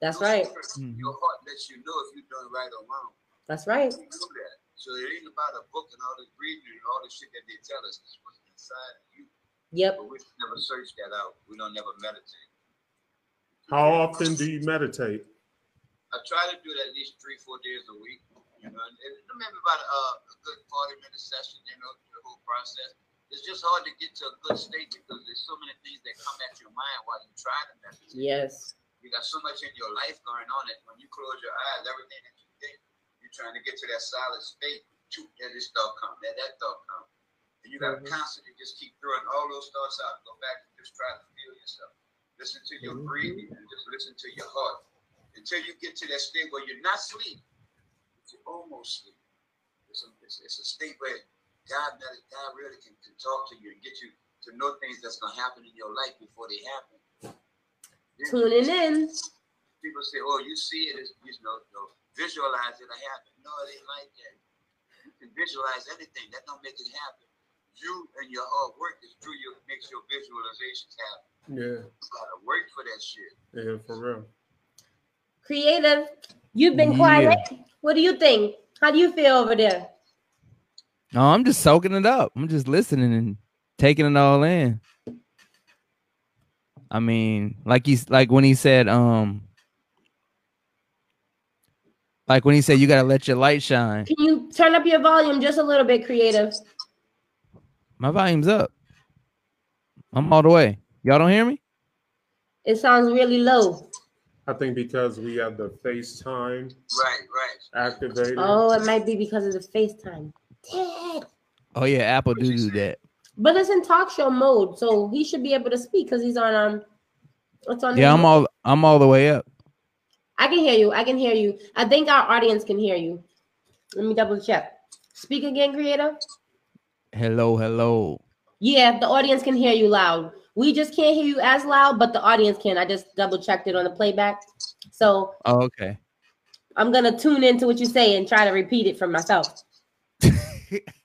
That's Your right. spirit, Mhm. Your heart lets you know if you're doing right or wrong. That's right. You know that. So it ain't about a book and all this reading and all this shit that they tell us. It's what's inside of you. Yep. But we never search that out. We don't never meditate. How often do you meditate? I try to do it at least three, four days a week. You know, and it, maybe about a, a good 40 minute session, you know, the whole process. It's just hard to get to a good state because there's so many things that come at your mind while you try to meditate. Yes. You got so much in your life going on that when you close your eyes, everything that you think, you're trying to get to that solid state. There this thought come, there that thought come. And you got to Mhm. constantly just keep throwing all those thoughts out. Go back and just try to feel yourself. Listen to your Mhm. breathing and just listen to your heart. Until you get to that state where you're not sleep, but you're almost sleep. It's a, it's, it's a state where God, med- God really can, can talk to you and get you to know things that's going to happen in your life before they happen. Then- Tuning in. people say, "Oh, you see it as you know, you know, visualize it happen." No, it ain't like that. You can visualize anything. That don't make it happen. You and your hard work is through your makes your visualizations happen. Yeah, You gotta work for that shit. yeah, for real. Creative. You've been Yeah. quiet. What do you think? How do you feel over there? No, I'm just soaking it up. I'm just listening and taking it all in. I mean, like he's like when he said, um, like when he said you gotta let your light shine. Can you turn up your volume just a little bit, creative? My volume's up. I'm all the way. Y'all don't hear me? It sounds really low. I think because we have the FaceTime Right, right. activated. Oh, it might be because of the FaceTime. Dad. Oh yeah, Apple do do that. But it's in talk show mode, so he should be able to speak because he's on um. What's on? Yeah, I'm all I'm all the way up. I can hear you. I can hear you. I think our audience can hear you. Let me double check. Speak again, creator. Hello, hello. Yeah, the audience can hear you loud. We just can't hear you as loud, but the audience can. I just double checked it on the playback. So Oh, okay. I'm gonna tune into what you say and try to repeat it for myself.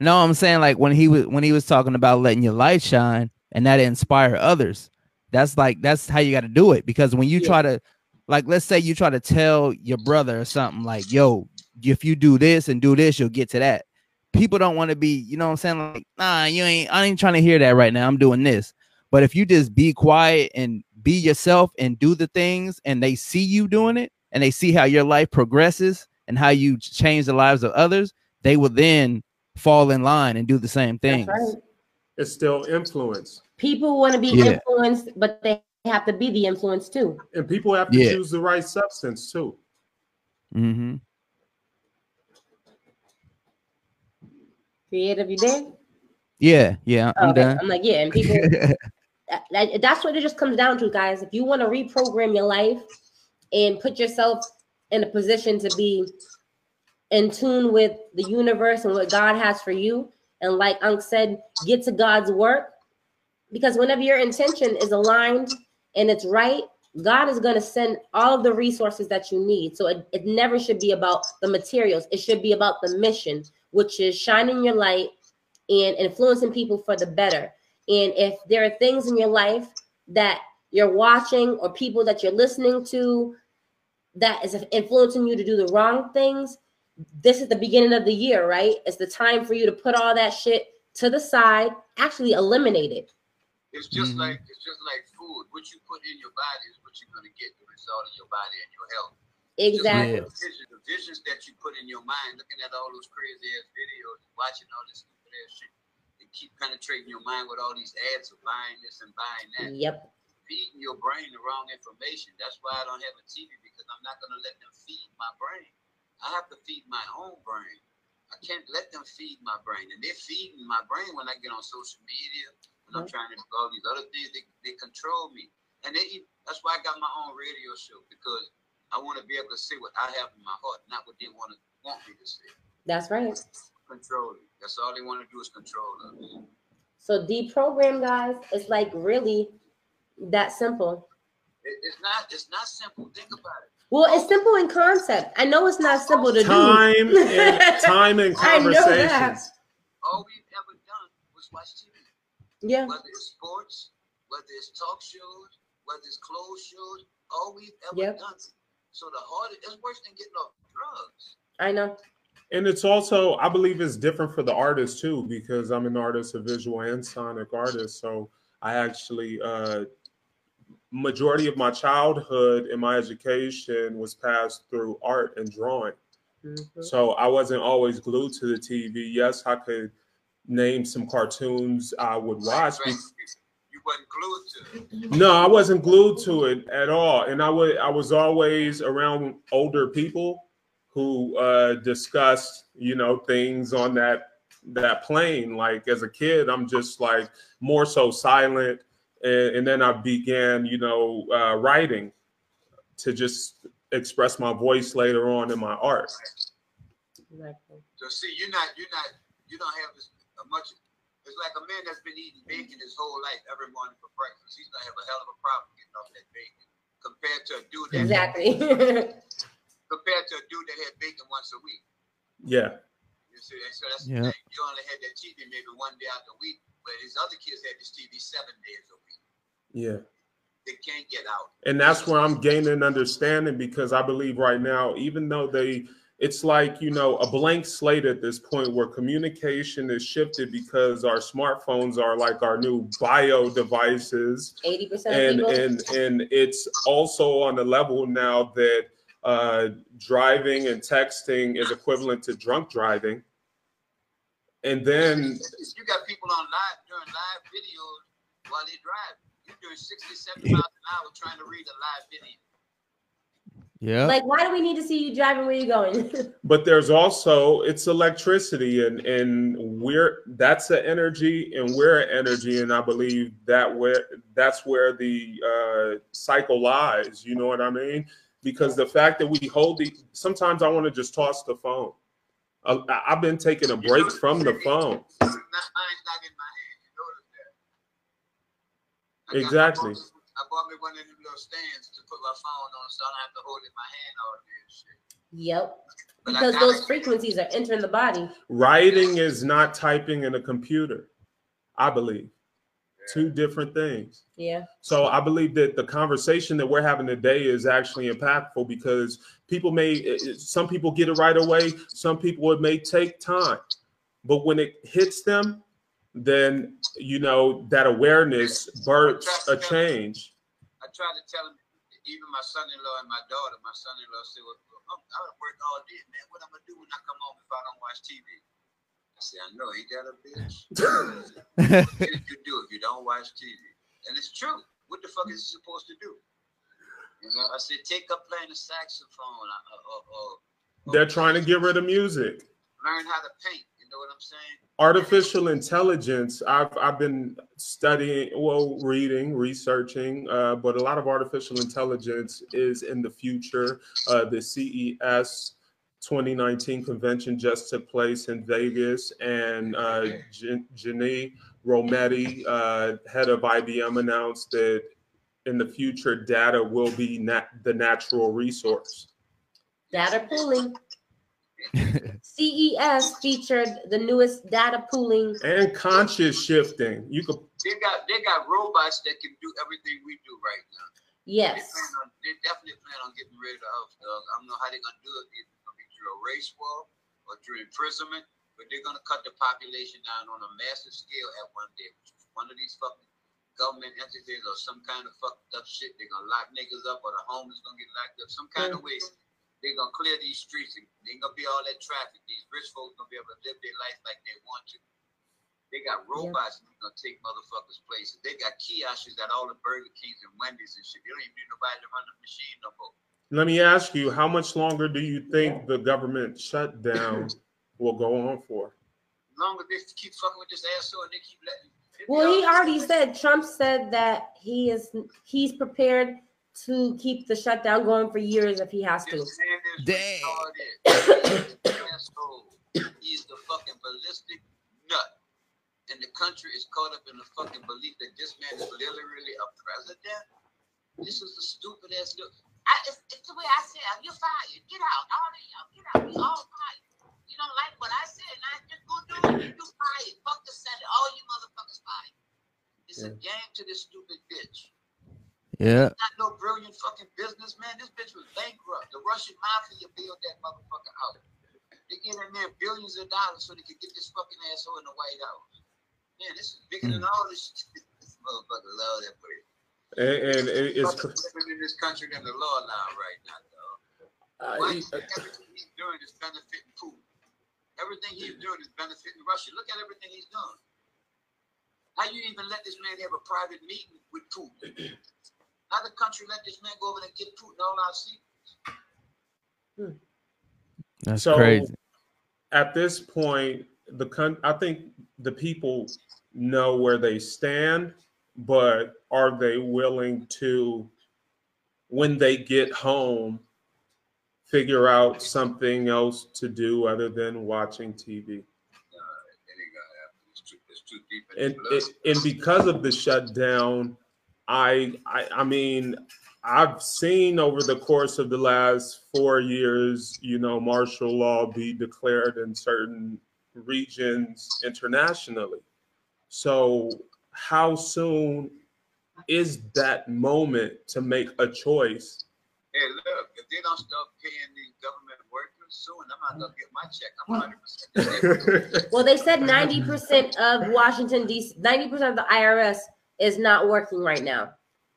No, I'm saying like when he was when he was talking about letting your light shine and that inspire others. That's like that's how you got to do it because when you Yeah. try to like let's say you try to tell your brother or something like, "Yo, if you do this and do this, you'll get to that." People don't want to be, you know what I'm saying? Like, "Nah, you ain't I ain't trying to hear that right now. I'm doing this." But if you just be quiet and be yourself and do the things and they see you doing it and they see how your life progresses and how you change the lives of others, they will then fall in line and do the same That's things. right. It's still influence. People want to be Yeah. influenced, but they have to be the influence too. And people have to Yeah. choose the right substance too. Mm-hmm. Creative, you did? Yeah, yeah, I'm okay. done. I'm like, yeah, and people that- that- that's what it just comes down to, guys. If you want to reprogram your life and put yourself in a position to be in tune with the universe and what God has for you, and like Unc said, get to God's work, because whenever your intention is aligned and it's right, God is going to send all of the resources that you need. So it, it never should be about the materials. It should be about the mission, which is shining your light and influencing people for the better. And if there are things in your life that you're watching or people that you're listening to that is influencing you to do the wrong things, this is the beginning of the year, right? It's the time for you to put all that shit to the side, actually eliminate it. It's just Mhm. like it's just like food. What you put in your body is what you're gonna get the result of your body and your health. Exactly. like the, vision, the visions that you put in your mind, looking at all those crazy ass videos, watching all this stupid ass shit, and keep penetrating your mind with all these ads of buying this and buying that. Yep. feeding your brain the wrong information. That's why I don't have a TV because I'm not going to let them feed my brain. I have to feed my own brain. I can't let them feed my brain. And they're feeding my brain when I get on social media, when I'm Mhm. trying to do all these other things. They, they control me. And they, that's why I got my own radio show because I want to be able to say what I have in my heart, not what they want to want me to say. That's right. Control it. That's all they want to do is control us. So deprogram, guys, it's like really that simple. It, it's not. It's not simple. Think about it. Well, it's simple in concept. I know it's not simple to Time do. and time and I know that. conversations. All we've ever done was watch TV. yeah. whether it's sports, whether it's talk shows, whether it's clothes shows, all we've ever Yep. done. So the hardest, it's worse than getting off drugs. I know. And it's also, I believe it's different for the artist too, because I'm an artist, a visual and sonic artist. So I actually, uh, majority of my childhood and my education was passed through art and drawing. Mhm. So I wasn't always glued to the TV. Yes, I could name some cartoons I would watch. Right. You wasn't glued to it. No, I wasn't glued to it at all, and I would I was always around older people who uh, discussed you know things on that that plane. Like as a kid, I'm just like more so silent, and, and then I began you know uh, writing to just express my voice later on in my art. Exactly. So see, you're not, you're not, you don't have as much. It's like a man that's been eating bacon his whole life every morning for breakfast. He's gonna have a hell of a problem getting off that bacon compared to a dude that Exactly. compared to a dude that had bacon once a week. Yeah, You see, so that's Yeah. the thing. You only had that TV maybe one day out the week, but his other kids had this TV seven days a week. Yeah. They can't get out. and that's where I'm gaining understanding because I believe right now, even though they, it's like you know a blank slate at this point where communication is shifted because our smartphones are like our new bio devices, 80% of and people. and and it's also on the level now that uh, driving and texting is equivalent to drunk driving, and then you got people on live doing live videos while they drive. You're doing 60, 70 miles an hour trying to read a live video. Yeah. like, why do we need to see you driving where you're going? but there's also it's electricity and and we're that's the energy and we're an energy and i believe that where that's where the uh cycle lies you know what i mean because the fact that we hold the sometimes i want to just toss the phone I, i've been taking a break from the phone Exactly. I I bought me one of them little stands to put my phone on, so I don't have to hold it in my hand all day and shit. Yep. But Because gotta- those frequencies are entering the body. Writing is not typing in a computer, I believe. Two different things. Yeah. So I believe that the conversation that we're having today is actually impactful because people may, it- it- some people get it right away, some people it may take time. But when it hits them, then you know that awareness births a change. I tried to tell him, even my son-in-law and my daughter. My son-in-law said, "Well, I'm, I would work all day, man. What I'm gonna do when I come home if I don't watch TV?" I said, "I know, ain't that a bitch? what did you do if you don't watch TV?" And it's true. What the fuck is he supposed to do? You know, I said, "Take up playing the saxophone, or, or, or, or They're trying to get rid of music. learn how to paint." You know what I'm saying? artificial intelligence i've i've been studying well reading researching uh, but a lot of artificial intelligence is in the future uh, the ces 2019 convention just took place in vegas and uh, Jan- rometty uh, head of ibm announced that in the future data will be nat- the natural resource Data pooling. CES featured the newest data pooling. and conscious shifting you could They got they got robots that can do everything we do right now. They, Yes. plan on, they definitely plan on getting rid of us. dog. I don't know how they're gonna do it. It's gonna be through a race war or through imprisonment, but they're gonna cut the population down on a massive scale at one day. One of these fucking government entities or some kind of fucked up shit. They're gonna lock niggas up or the homeless gonna get locked up. Some kind of way they're gonna clear these streets. and Ain't gonna be all that traffic. These rich folks gonna be able to live their life like they want to. They got robots that gonna take motherfuckers places. They got kiosks at all the Burger Kings and Wendy's and shit. They don't even need nobody to run the machine no more. Let me ask you, how much longer do you think the government shutdown will go on for? As long as they keep fucking with this asshole and they keep letting. Well, he already said Trump said that he is he's prepared to keep the shutdown going for years if he has to. Damn. man is Dang. retarded. asshole. He's the fucking ballistic nut. And the country is caught up in the fucking belief that this man is literally a president. This is the stupid ass look. I, it's, it's the way I said, you're fired. Get out. All of y'all, get out. We all fired. You don't like what I said, and I just gonna do it. You fired. Fuck the Senate. All you motherfuckers fired. It's a game to this stupid bitch yeah. not no brilliant fucking businessman. This bitch was bankrupt. The Russian mafia bailed that motherfucker out. They gave that man billions of dollars so they could get this fucking asshole in the White House. Man, this is bigger than all this shit. This motherfucker love that place. And, and it- it's Fucking living in this country than the law now right now, dog. uh, Why is everything he's doing is benefiting Putin. Everything he's doing is benefiting Russia. Look at everything he's doing. How you even let this man have a private meeting with Putin? How the country let this man go over there and get Putin all our secrets? Hmm. That's So- crazy. at this point, the con- I think the people know where they stand, but are they willing to, when they get home, figure out something else to do other than watching TV? That ain't gonna happen. It's too, it's too deep in and his blood. it, and because of the shutdown, I, I I mean I've seen over the course of the last four years, you know, martial law be declared in certain regions internationally. So how soon is that moment to make a choice? Hey, look, if they don't start paying these government workers soon, I'm not gonna get my check. I'm 100 percent. Well, they said 90% of Washington, D.C., 90% of the IRS is not working right now.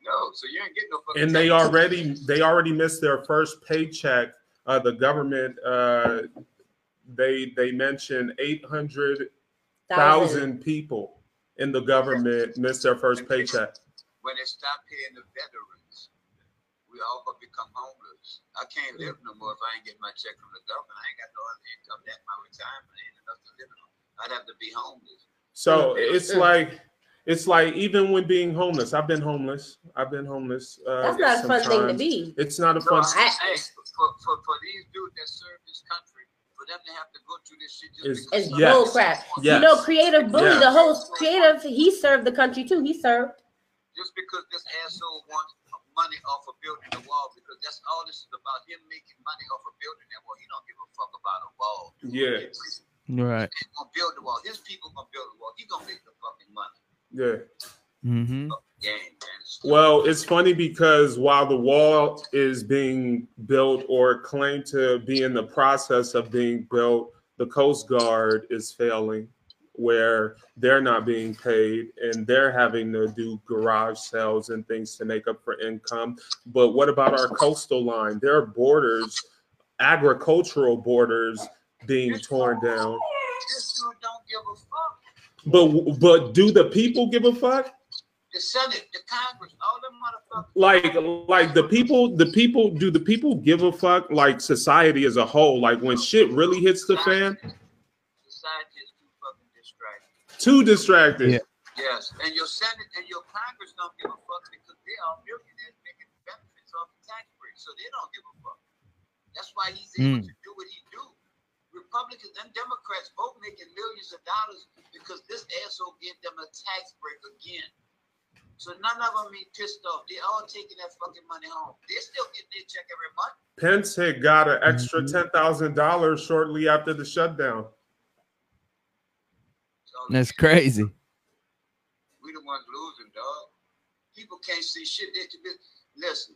No, so you ain't getting no fucking. and they tax. already they already missed their first paycheck. Uh, the government uh, they they mentioned eight hundred thousand people in the government missed their first paycheck. when they stop paying the veterans, we all gonna become homeless. I can't live no more if I ain't getting my check from the government. I ain't got no other income. That my retirement ain't enough to live on. I'd have to be homeless. So it's like it's like even when being homeless, I've been homeless. I've been homeless. Uh, That's not a fun thing to be. It's not a No, fun. I'm I- saying for, for, for these dudes that serve this country, for them to have to go through this shit just It's- It's Yes. bull crap. Yes. You know, Creative Bully, Yeah. the host, Creative, he served the country too. He served. just because this asshole wants money off of building the wall, because that's all this is about. Him making money off of building that wall. He don't give a fuck about a wall. Yeah. Right. He gonna build the wall. His people gonna build the wall. He gonna make the fucking money. Yeah. Mm-hmm. Game, man. It's- Well, it's funny because while the wall is being built or claimed to be in the process of being built, the Coast Guard is failing, where they're not being paid and they're having to do garage sales and things to make up for income. But what about our coastal line? There are borders, agricultural borders being torn down. this dude don't give a fuck. But but do the people give a fuck? The Senate, the Congress, all them motherfuckers. like like the people the people do the people give a fuck like society as a whole like when shit really hits the fan Society is too fucking distracted. too distracted Yeah. Yes, and your Senate and your Congress don't give a fuck because they are millionaires making benefits off the tax break, so they don't give a fuck. That's why he's able Mm. to do what he do. Republicans and Democrats both making millions of dollars because this asshole gave them a tax break again. So none of them be pissed off. They all taking that fucking money home. They still get their check every month. pence had got an extra Mhm. $10000 shortly after the shutdown So That's crazy. we the ones losing, dog. People can't see shit. They, they, listen,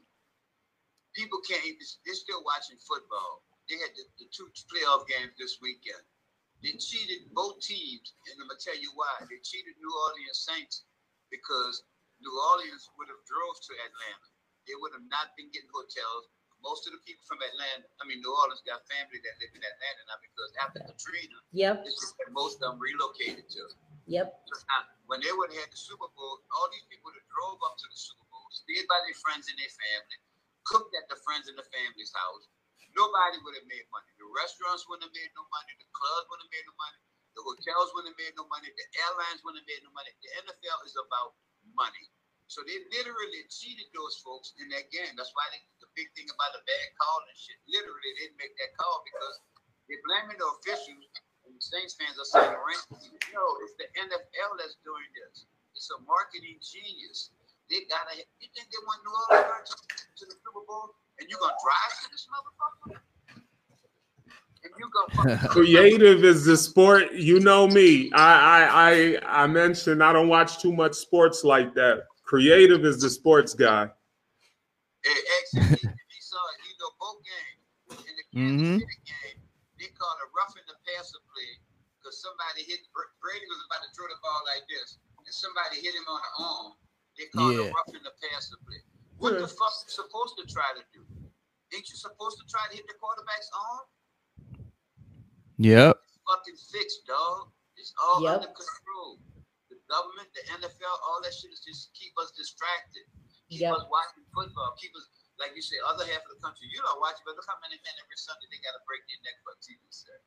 people can't. They're still watching football. They had the, the two playoff games this weekend. They cheated both teams, and I'm gonna tell you why. They cheated New Orleans Saints because New Orleans would have drove to Atlanta. They would have not been getting hotels. Most of the people from Atlanta, I mean New Orleans, got family that live in Atlanta now because after Katrina, Yep. it's just that most of them relocated to. Yep. Now, when they would have had the Super Bowl, all these people would have drove up to the Super Bowl, stayed by their friends and their family, cooked at the friends and the family's house. Nobody would have made money. The restaurants wouldn't have made no money. The clubs have made no money. The hotels wouldn't have made no money. The airlines wouldn't have made no money. The NFL is about money. So they literally cheated those folks in that game. That's why they, the big thing about the bad call and shit. Literally, they didn't make that call because they're blaming the officials and the Saints fans are saying, no, it's the NFL that's doing this. It's a marketing genius. They gotta. You think they want New Orleans to the Super Bowl, and you gonna drive to this motherfucker? And you gonna fucking creative is the sport you know me I, I i i mentioned i don't watch too much sports like that creative is the sports guy Hey, actually, he saw you know both games in the Kansas Mhm. City game. They called a roughing the passer play because somebody hit Brady was about to throw the ball like this, and somebody hit him on the arm. They called Yeah. a roughing the passer play. What the Yeah. fuck you supposed to try to do? Ain't you supposed to try to hit the quarterback's arm? Yep. It's fucking fixed, dog. It's all Yep. under control. The government, the NFL, all that shit is just keep us distracted. Keep Yep. us watching football. Keep us, like you say, other half of the country, you don't watch it, but look how many men every Sunday they got to break their neck for a TV set.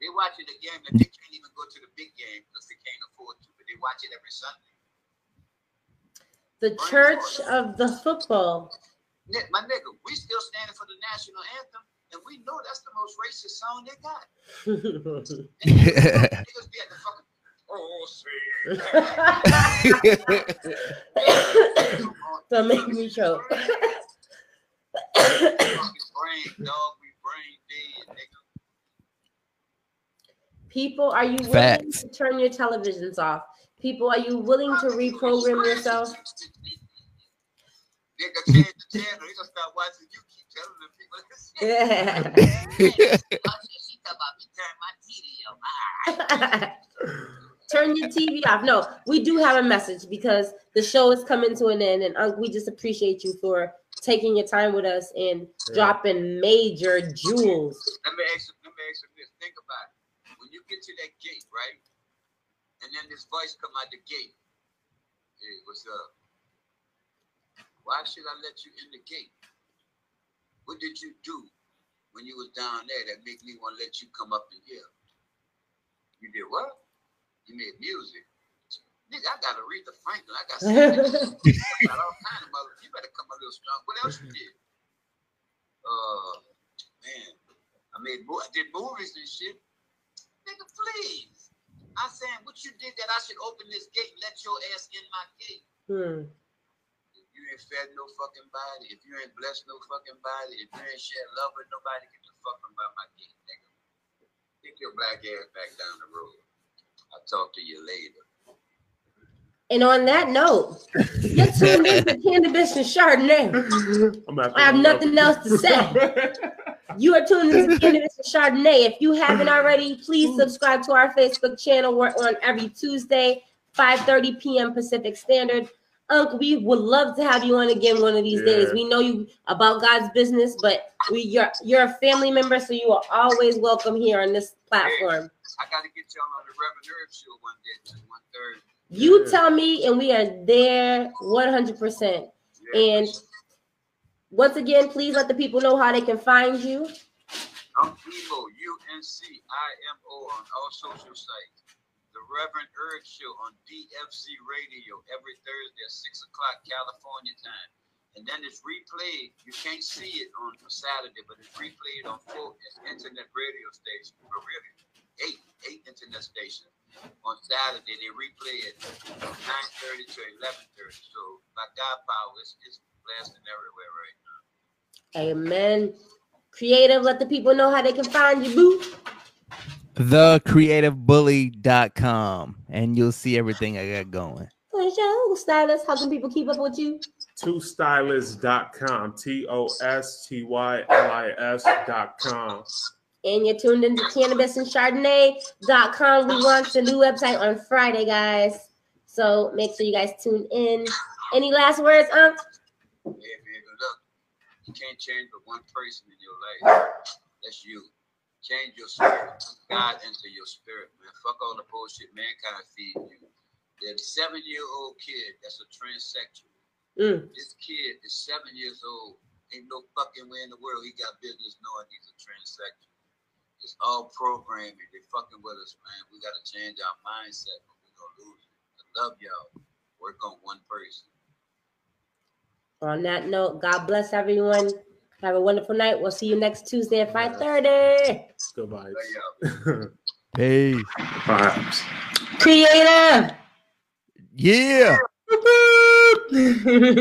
They watching the game and they can't even go to the big game because they can't afford to, but they watch it every Sunday. The church of the football. My nigga, we still standing for the national anthem, and we know that's the most racist song they got. And niggas be at the fucking, oh, see. Don't make me choke. dog. We brain dead, nigga. People, are you willing Facts. to turn your televisions off? People, are you willing to reprogram yourself? Nigga, change the channel. They gonna start watching you. Keep telling them people this shit. Yeah. She talking about me turn my TV off. Turn your TV off. No, we do have a message because the show is coming to an end, and Unc, we just appreciate you for taking your time with us and Yeah. dropping major jewels. Let me ask you, let me ask you this. Think about it. When you get to that gate, right? And then this voice come out the gate. Hey, what's up? Why should I let you in the gate? What did you do when you was down there that make me want to let you come up in here? You did what? You made music. Nigga, I got Aretha Franklin. I got, I got all kind of mother. You better come a little strong. What else you did? Uh, man, I made I did movies and shit. Nigga, please. I'm saying what you did that I should open this gate and let your ass in my gate. Hmm. If you ain't fed no fucking body, if you ain't blessed no fucking body, if you ain't shared love with nobody, get the fuck from by my gate, nigga. Take your black ass back down the road. I'll talk to you later. And on that note, you're tuned in to Cannabis and Chardonnay. I'm gonna I have to nothing else to say. You are tuned into Cannabis and Chardonnay. If you haven't already, please subscribe to our Facebook channel. We're on every Tuesday, 5:30 p.m. Pacific Standard. Uncle, we would love to have you on again one of these days. We know you about God's business, but we you're you're a family member, so you are always welcome here on this platform. I gotta get y'all on the Reverend Herb show one day, too, one third. You Yeah. tell me, and we are there 100%. And once again, please let the people know how they can find you. I'm Emo, U-N-C-I-M-O on all social sites. Reverend Herb Show on DFC Radio every Thursday at 6 o'clock California time. And then it's replayed. You can't see it on Saturday, but it's replayed on four internet radio stations. Or really, eight, eight internet stations. On Saturday, they replay it from 9.30 to 11.30. So, by God power, it's, it's blasting everywhere right now. Amen. Creative, let the people know how they can find you, boo. thecreativebully.com and you'll see everything I got going. Show stylist, how can people keep up with you? Twostylist.com. T O S T Y L I S.com. And you're tuned into cannabis and chardonnay.com. We launched a new website on Friday, guys. So make sure you guys tune in. Any last words, Unc? Yeah, baby, look, you can't change but one person in your life. That's you. Change your spirit. God into your spirit, man. Fuck all the bullshit mankind feeds you. That seven-year-old kid that's a transsexual. Mm. This kid is seven years old. Ain't no fucking way in the world he got business knowing he's a transsexual. It's all programming. They fucking with us, man. We gotta change our mindset or we're gonna lose it. I love y'all. Work on one person. On that note, God bless everyone. Have a wonderful night. We'll see you next Tuesday at 5 30. Good vibes. Peace. Vibes. Creative. Yeah.